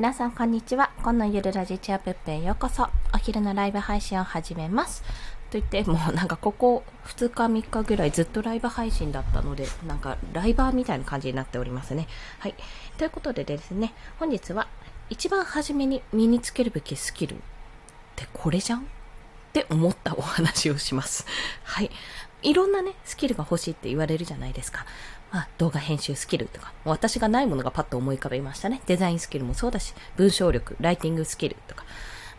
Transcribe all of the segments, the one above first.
皆さんこんにちは。今のゆるラジチアプッペへようこそ。お昼のライブ配信を始めます。と言って、もうなんかここ2日3日ぐらいずっとライブ配信だったので、なんかライバーみたいな感じになっておりますね。はい。ということでですね、本日は一番初めに身につけるべきスキルってこれじゃん？って思ったお話をします。はい。いろんなね、スキルが欲しいって言われるじゃないですか。まあ、動画編集スキルとか、私がないものがパッと思い浮かべましたね。デザインスキルもそうだし、文章力、ライティングスキルとか。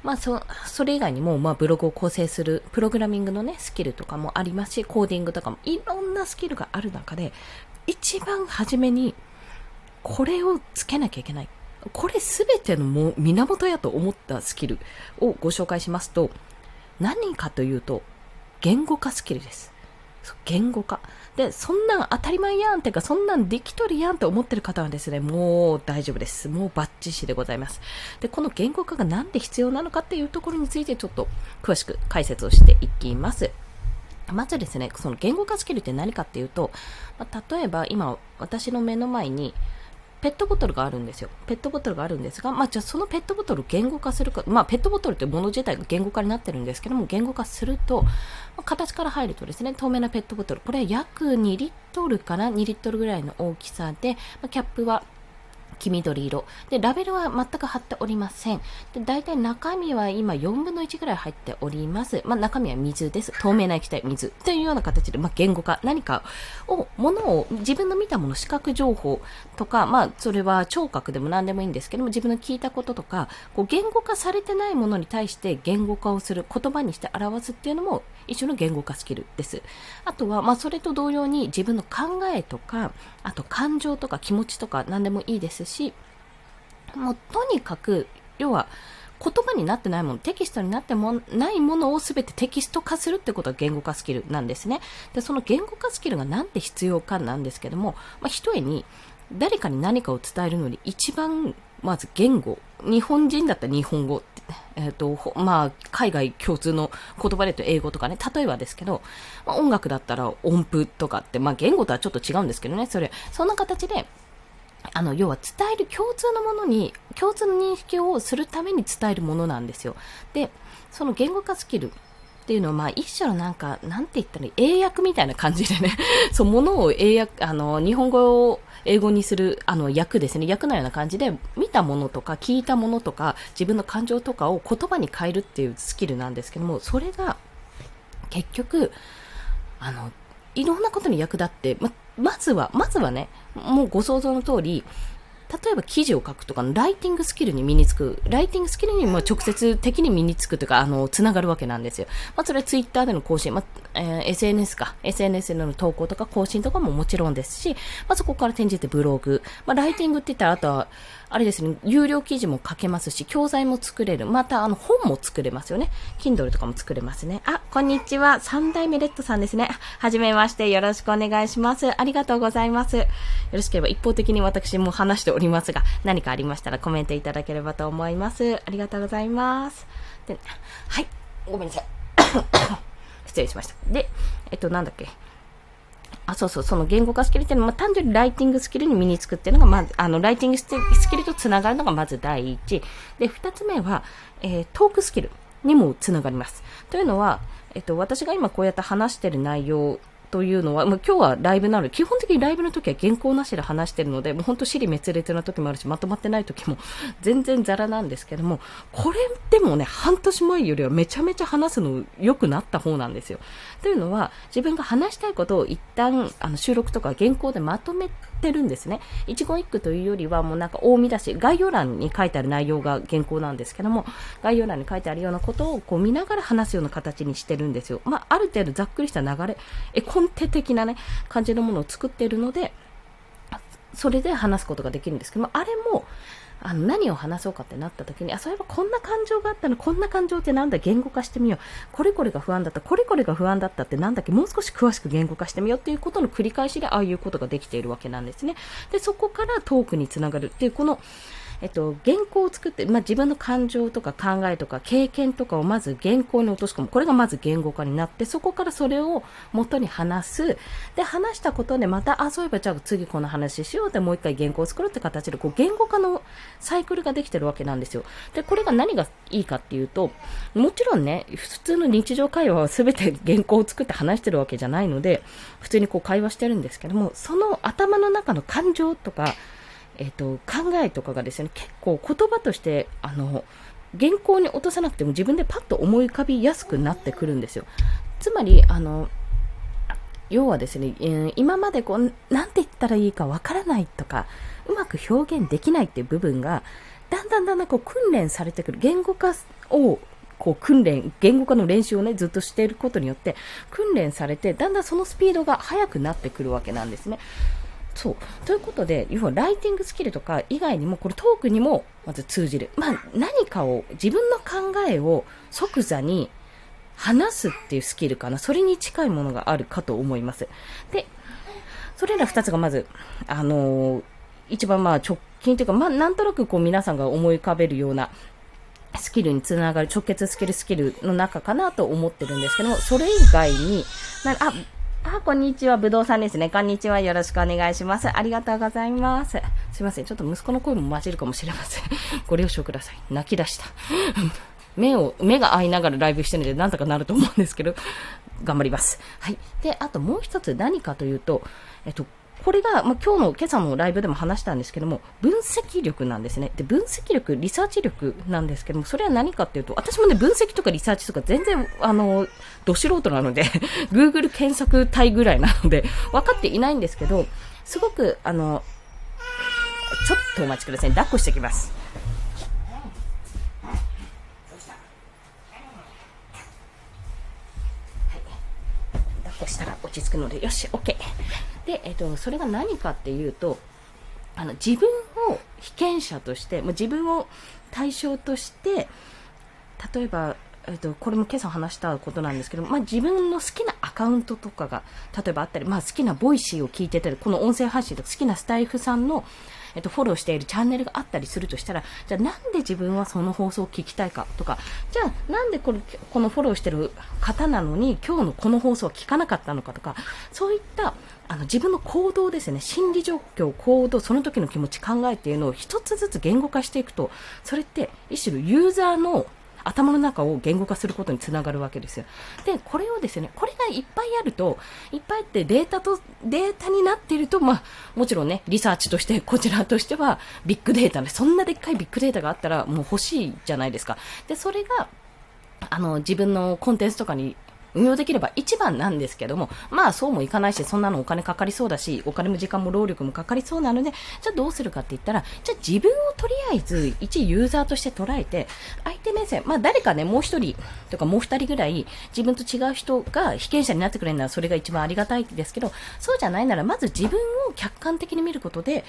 まあ、そ、それ以外にも、まあ、ブログを構成する、プログラミングのね、スキルとかもありますし、コーディングとかも、いろんなスキルがある中で、一番初めに、これをつけなきゃいけない。これすべてのも源やと思ったスキルをご紹介しますと、何かというと、言語化スキルです。言語化。で、そんなん当たり前やんっていうか、そんなんできとるやんって思ってる方はですね、もう大丈夫です。もうバッチシでございます。で、この言語化がなんで必要なのかっていうところについてちょっと詳しく解説をしていきます。まずですね、その言語化スキルって何かっていうと、まあ、例えば今私の目の前に、ペットボトルがあるんですよ。ペットボトルがあるんですが、まあ、じゃあそのペットボトルを言語化するか、まあ、ペットボトルってもの自体が言語化になってるんですけども、言語化すると、まあ、形から入るとですね、透明なペットボトル、これ約2リットルから2リットルぐらいの大きさで、まあ、キャップは黄緑色。で、ラベルは全く貼っておりません。で、大体中身は今4分の1ぐらい入っております。まあ、中身は水です。透明な液体、水。というような形で、まあ、言語化、何かを、ものを、自分の見たもの、視覚情報とか、まあ、それは聴覚でも何でもいいんですけども、自分の聞いたこととか、こう、言語化されてないものに対して言語化をする、言葉にして表すっていうのも、一種の言語化スキルです。あとは、まあ、それと同様に自分の考えとか、あと感情とか気持ちとか何でもいいですし、しもうとにかく、要は、言葉になってないもの、テキストになってもないものを全てテキスト化するってことは言語化スキルなんですね。で、その言語化スキルがなんで必要かなんですけども、まあ、一重に誰かに何かを伝えるのに一番、まず言語、日本人だったら日本語、え、ー、と、まあ、海外共通の言葉でと英語とかね、例えばですけど、まあ、音楽だったら音符とかって、まあ、言語とはちょっと違うんですけどね、それ、そんな形で、あの、要は伝える共通のものに、共通の認識をするために伝えるものなんですよ。で、その言語化スキルっていうのは、まあ、一種のなんか、なんて言ったら、英訳みたいな感じでね、そう、ものを英訳、あの、日本語を英語にする、あの、訳ですね、訳のような感じで、見たものとか、聞いたものとか、自分の感情とかを言葉に変えるっていうスキルなんですけども、それが、結局、あの、いろんなことに役立って、ま、まずは、まずはね、もうご想像の通り、例えば記事を書くとかライティングスキルに身につく、ライティングスキルにも直接的に身につくというか、あの、つながるわけなんですよ。まあ、それはツイッターでの更新、まあ、えー、SNS か、SNS での投稿とか更新とかももちろんですし、まあ、そこから転じてブログ、まあ、ライティングって言ったら、あとは、あれですね、有料記事も書けますし、教材も作れる。また、あの、本も作れますよね。Kindle とかも作れますね。あ、こんにちは。三代目レッドさんですね。はじめまして。よろしくお願いします。ありがとうございます。よろしければ一方的に私も話しておりますが、何かありましたらコメントいただければと思います。ありがとうございます。で、はい。ごめんなさい。失礼しました。で、えっと、なんだっけ。あ、そうそう、その言語化スキルっていうのは、まあ、単純にライティングスキルに身につくっていうのが、まず、あの、ライティングスキルと繋がるのがまず第一。で、二つ目は、えー、トークスキルにもつながります。というのは、えっと、私が今こうやって話してる内容というのは、まあ、今日はライブなので、基本的にライブの時は原稿なしで話してるので、もう本当、尻滅裂な時もあるし、まとまってない時も 全然ザラなんですけども、これでもね、半年前よりはめちゃめちゃ話すの良くなった方なんですよ。というのは、自分が話したいことを一旦、あの、収録とか原稿でまとめててるんですね。一言一句というよりは、もうなんか大見出し、概要欄に書いてある内容が原稿なんですけども、概要欄に書いてあるようなことをこう見ながら話すような形にしてるんですよ。まあ、ある程度ざっくりした流れ、え、コンテ的なね、感じのものを作っているので、それで話すことができるんですけども、あれも、あの、何を話そうかってなった時に、あ、そういえばこんな感情があったの、こんな感情ってなんだ、言語化してみよう。これこれが不安だった、これこれが不安だったってなんだっけ、もう少し詳しく言語化してみようっていうことの繰り返しで、ああいうことができているわけなんですね。で、そこからトークにつながるっていう、この、えっと、原稿を作って、まあ、自分の感情とか考えとか経験とかをまず原稿に落とし込む。これがまず言語化になって、そこからそれを元に話す。で、話したことでまた、あ、そういえばじゃあ次この話しようってもう一回原稿を作るって形で、こう、言語化のサイクルができてるわけなんですよ。で、これが何がいいかっていうと、もちろんね、普通の日常会話は全て原稿を作って話してるわけじゃないので、普通にこう会話してるんですけども、その頭の中の感情とか、えっ、と、考えとかがですね、結構言葉として、あの、原稿に落とさなくても自分でパッと思い浮かびやすくなってくるんですよ。つまり、あの、要はですね、今までこう、なんて言ったらいいかわからないとか、うまく表現できないっていう部分が、だんだんだんだんこう訓練されてくる。言語化をこう訓練、言語化の練習をね、ずっとしていることによって、訓練されて、だんだんそのスピードが速くなってくるわけなんですね。そう。ということで、要はライティングスキルとか以外にも、これトークにもまず通じる。まあ、何かを、自分の考えを即座に話すっていうスキルかな。それに近いものがあるかと思います。で、それら二つがまず、あのー、一番まあ直近というか、まあなんとなくこう皆さんが思い浮かべるようなスキルにつながる直結スキルスキルの中かなと思ってるんですけども、それ以外に、なあ、あ、こんにちは。ぶどうさんですね。こんにちは。よろしくお願いします。ありがとうございます。すいません。ちょっと息子の声も混じるかもしれません。ご了承ください。泣き出した。目を、目が合いながらライブしてるので、なんとかなると思うんですけど、頑張ります。はい。で、あともう一つ何かというと、えっと、これが、まあ、今日の今朝のライブでも話したんですけども、分析力なんですね。で、分析力、リサーチ力なんですけども、それは何かっていうと、私もね、分析とかリサーチとか全然、あの、ど素人なので Google 検索体ぐらいなので、分かっていないんですけど、すごく、あの、ちょっとお待ちください。抱っこしてきます。抱っこしたら落ち着くので、よし、OK。で、えっと、それが何かっていうと、あの、自分を被験者として、もう自分を対象として、例えば、えっと、これも今朝話したことなんですけど、まあ、自分の好きなアカウントとかが、例えばあったり、まあ、好きなボイシーを聞いてたり、この音声配信とか好きなスタイフさんの、えっと、フォローしているチャンネルがあったりするとしたら、じゃあなんで自分はその放送を聞きたいかとか、じゃあなんでこれ、このフォローしてる方なのに今日のこの放送は聞かなかったのかとか、そういったあの自分の行動ですね、心理状況、行動、その時の気持ち、考えっていうのを一つずつ言語化していくと、それって一種のユーザーの頭の中を言語化することにつながるわけですよ。で、これをですね、これがいっぱいあると、いっぱいってデータと、データになっていると、まあ、もちろんね、リサーチとして、こちらとしては、ビッグデータで、そんなでっかいビッグデータがあったら、もう欲しいじゃないですか。で、それが、あの、自分のコンテンツとかに運用できれば一番なんですけども、まあそうもいかないし、そんなのお金かかりそうだし、お金も時間も労力もかかりそうなので、じゃあどうするかって言ったら、じゃあ自分をとりあえず一ユーザーとして捉えて、相手目線、まあ誰かね、もう一人とかもう二人ぐらい自分と違う人が被験者になってくれるならそれが一番ありがたいですけど、そうじゃないならまず自分を客観的に見ることで、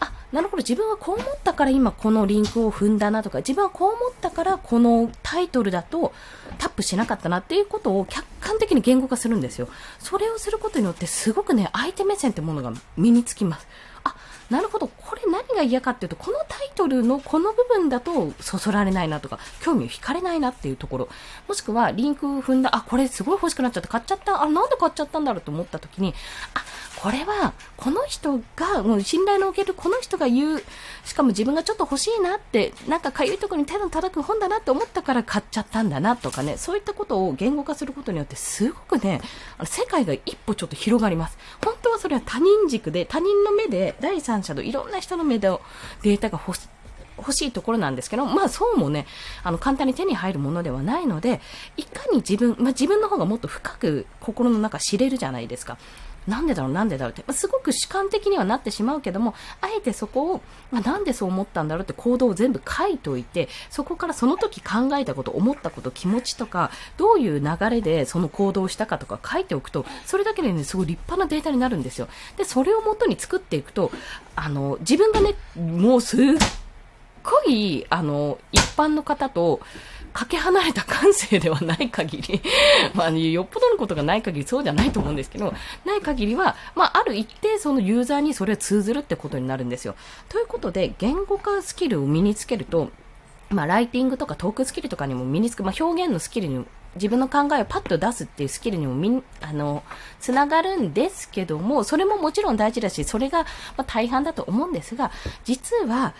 あ、なるほど、自分はこう思ったから今このリンクを踏んだなとか、自分はこう思ったからこのタイトルだとタップしなかったなっていうことを客観的に言語化するんですよ。それをすることによってすごくね、相手目線ってものが身につきます。あ、なるほど、これ何が嫌かっていうと、このタイトルのこの部分だとそそられないなとか、興味を惹かれないなっていうところ、もしくはリンク踏んだ、あ、これすごい欲しくなっちゃって買っちゃった、あ、なんで買っちゃったんだろうと思った時に、あ、これは、この人が、もう信頼のおけるこの人が言う、しかも自分がちょっと欲しいなって、なんかかゆいところに手の叩く本だなって思ったから買っちゃったんだなとかね、そういったことを言語化することによって、すごくね、世界が一歩ちょっと広がります。本当はそれは他人軸で、他人の目で、第三者のいろんな人の目でデータが欲し欲しいところなんですけど、まあそうもね、あの簡単に手に入るものではないので、いかに自分、まあ自分の方がもっと深く心の中知れるじゃないですか。なんでだろう、なんでだろうって、すごく主観的にはなってしまうけども、あえてそこを、ま、なんでそう思ったんだろうって行動を全部書いておいて、そこからその時考えたこと、思ったこと、気持ちとか、どういう流れでその行動をしたかとか書いておくと、それだけでね、すごい立派なデータになるんですよ。で、それを元に作っていくと、あの、自分がね、もうすっごい、あの、一般の方と、かけ離れた感性ではない限り まあ、よっぽどのことがない限りそうじゃないと思うんですけど、ない限りは、まあ、ある一定そのユーザーにそれを通ずるってことになるんですよ。ということで、言語化スキルを身につけると、まあ、ライティングとかトークスキルとかにも身につく、まあ、表現のスキルにも自分の考えをパッと出すっていうスキルにもみん、あの、つながるんですけども、それももちろん大事だし、それが、ま大半だと思うんですが、実は、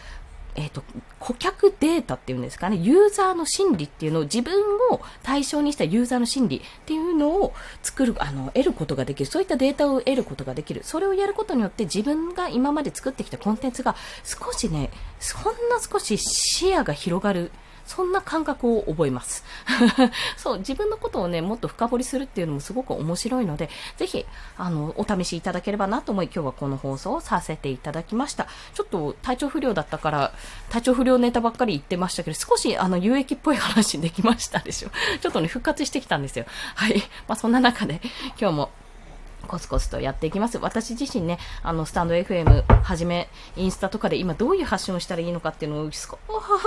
えっ、ー、と、顧客データっていうんですかね、ユーザーの心理っていうのを自分を対象にしたユーザーの心理っていうのを作る、あの、得ることができる。そういったデータを得ることができる。それをやることによって自分が今まで作ってきたコンテンツが少しね、ほんの少し視野が広がる。そんな感覚を覚えます。そう、自分のことをね、もっと深掘りするっていうのもすごく面白いので、ぜひ、あの、お試しいただければなと思い、今日はこの放送をさせていただきました。ちょっと体調不良だったから、体調不良ネタばっかり言ってましたけど、少しあの、有益っぽい話できましたでしょ。ちょっとね、復活してきたんですよ。はい。まあ、そんな中で、今日もコツコツとやっていきます。私自身ね、あの、スタンド FM はじめ、インスタとかで今どういう発信をしたらいいのかっていうのをすご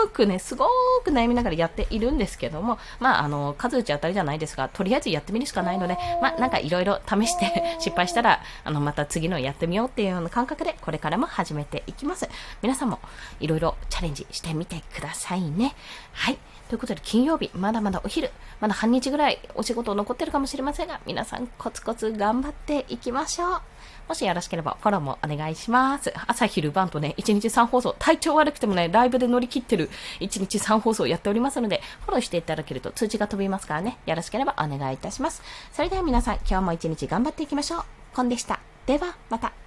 くね、すごく悩みながらやっているんですけども、まあ、あの、数打ち当たりじゃないですが、とりあえずやってみるしかないので、まあ、なんかいろいろ試して 失敗したら、あの、また次のやってみようっていうような感覚で、これからも始めていきます。皆さんもいろいろチャレンジしてみてくださいね。はい。ということで、金曜日、まだまだお昼、まだ半日ぐらいお仕事残ってるかもしれませんが、皆さんコツコツ頑張ってていきましょう。もしよろしければフォローもお願いします。朝昼晩とね、1日3放送、体調悪くてもね、ライブで乗り切ってる1日3放送やっておりますので、フォローしていただけると通知が飛びますからね、よろしければお願いいたします。それでは皆さん、今日も1日頑張っていきましょう。コンでした。では、また。